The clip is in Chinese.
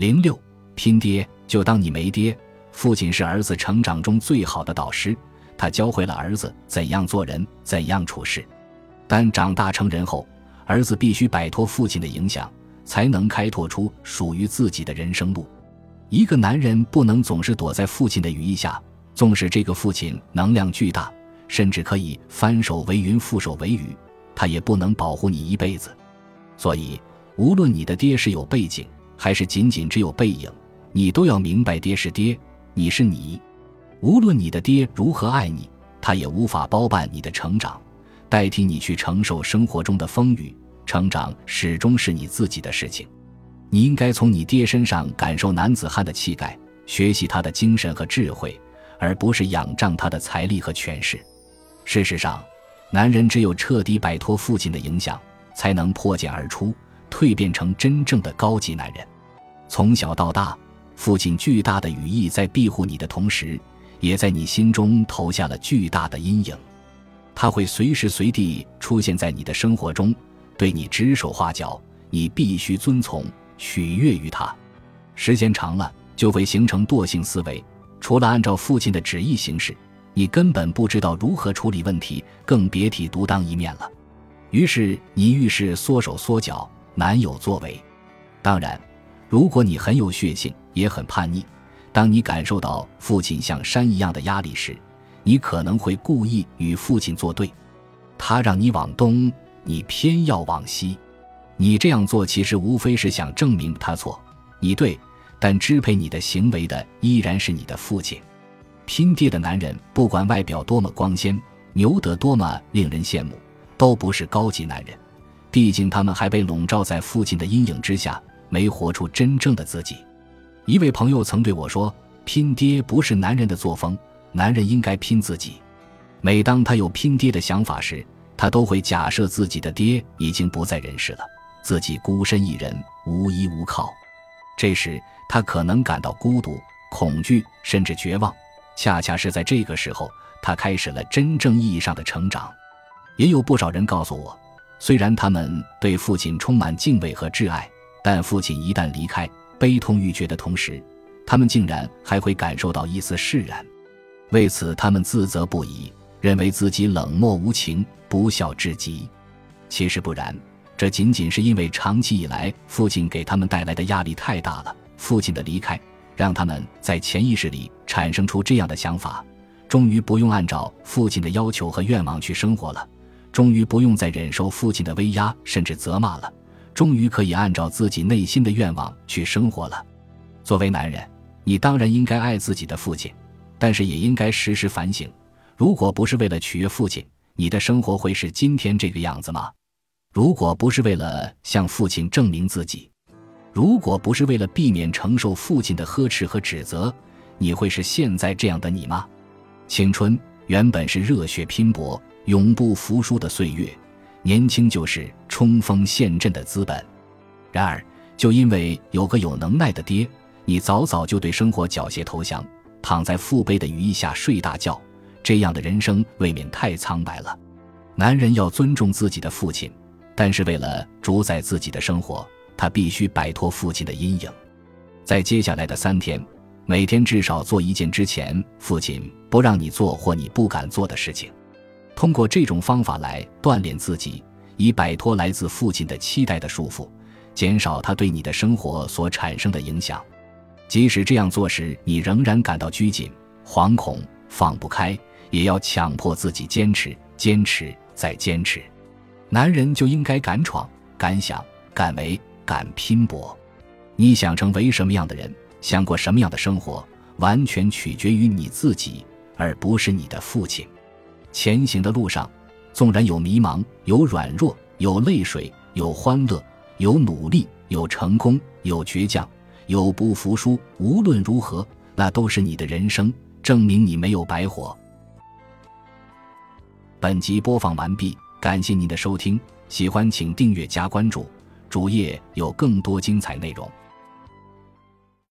零六拼爹，就当你没爹。父亲是儿子成长中最好的导师，他教会了儿子怎样做人，怎样处事。但长大成人后，儿子必须摆脱父亲的影响，才能开拓出属于自己的人生路。一个男人不能总是躲在父亲的羽翼下，纵使这个父亲能量巨大，甚至可以翻手为云覆手为雨，他也不能保护你一辈子。所以，无论你的爹是有背景，还是仅仅只有背影，你都要明白，爹是爹。你是你，无论你的爹如何爱你，他也无法包办你的成长，代替你去承受生活中的风雨。成长始终是你自己的事情，你应该从你爹身上感受男子汉的气概，学习他的精神和智慧，而不是仰仗他的财力和权势。事实上，男人只有彻底摆脱父亲的影响，才能破茧而出，蜕变成真正的高级男人。从小到大。父亲巨大的羽翼在庇护你的同时，也在你心中投下了巨大的阴影。他会随时随地出现在你的生活中，对你指手画脚，你必须遵从、取悦于他。时间长了，就会形成惰性思维。除了按照父亲的旨意行事，你根本不知道如何处理问题，更别提独当一面了。于是你遇事缩手缩脚，难有作为。当然。如果你很有血性，也很叛逆，当你感受到父亲像山一样的压力时，你可能会故意与父亲作对。他让你往东，你偏要往西。你这样做其实无非是想证明他错，你对，但支配你的行为的依然是你的父亲。拼爹的男人，不管外表多么光鲜，牛得多么令人羡慕，都不是高级男人。毕竟他们还被笼罩在父亲的阴影之下。没活出真正的自己。一位朋友曾对我说：“拼爹不是男人的作风，男人应该拼自己。”每当他有拼爹的想法时，他都会假设自己的爹已经不在人世了，自己孤身一人，无依无靠。这时他可能感到孤独、恐惧，甚至绝望。恰恰是在这个时候，他开始了真正意义上的成长。也有不少人告诉我，虽然他们对父亲充满敬畏和挚爱。但父亲一旦离开，悲痛欲绝的同时，他们竟然还会感受到一丝释然。为此，他们自责不已，认为自己冷漠无情、不孝至极。其实不然，这仅仅是因为长期以来父亲给他们带来的压力太大了。父亲的离开，让他们在潜意识里产生出这样的想法：终于不用按照父亲的要求和愿望去生活了，终于不用再忍受父亲的威压甚至责骂了。终于可以按照自己内心的愿望去生活了。作为男人，你当然应该爱自己的父亲，但是也应该时时反省：如果不是为了取悦父亲，你的生活会是今天这个样子吗？如果不是为了向父亲证明自己，如果不是为了避免承受父亲的呵斥和指责，你会是现在这样的你吗？青春原本是热血拼搏、永不服输的岁月。年轻就是冲锋陷阵的资本，然而，就因为有个有能耐的爹，你早早就对生活缴械投降，躺在父辈的羽翼下睡大觉，这样的人生未免太苍白了。男人要尊重自己的父亲，但是为了主宰自己的生活，他必须摆脱父亲的阴影。在接下来的三天，每天至少做一件之前父亲不让你做或你不敢做的事情。通过这种方法来锻炼自己，以摆脱来自父亲的期待的束缚，减少他对你的生活所产生的影响。即使这样做时，你仍然感到拘谨、惶恐、放不开，也要强迫自己坚持、坚持再坚持。男人就应该敢闯、敢想、敢为、敢拼搏。你想成为什么样的人，想过什么样的生活，完全取决于你自己，而不是你的父亲。前行的路上，纵然有迷茫，有软弱，有泪水，有欢乐，有努力，有成功，有倔强，有不服输。无论如何，那都是你的人生，证明你没有白活。本集播放完毕，感谢您的收听，喜欢请订阅加关注，主页有更多精彩内容。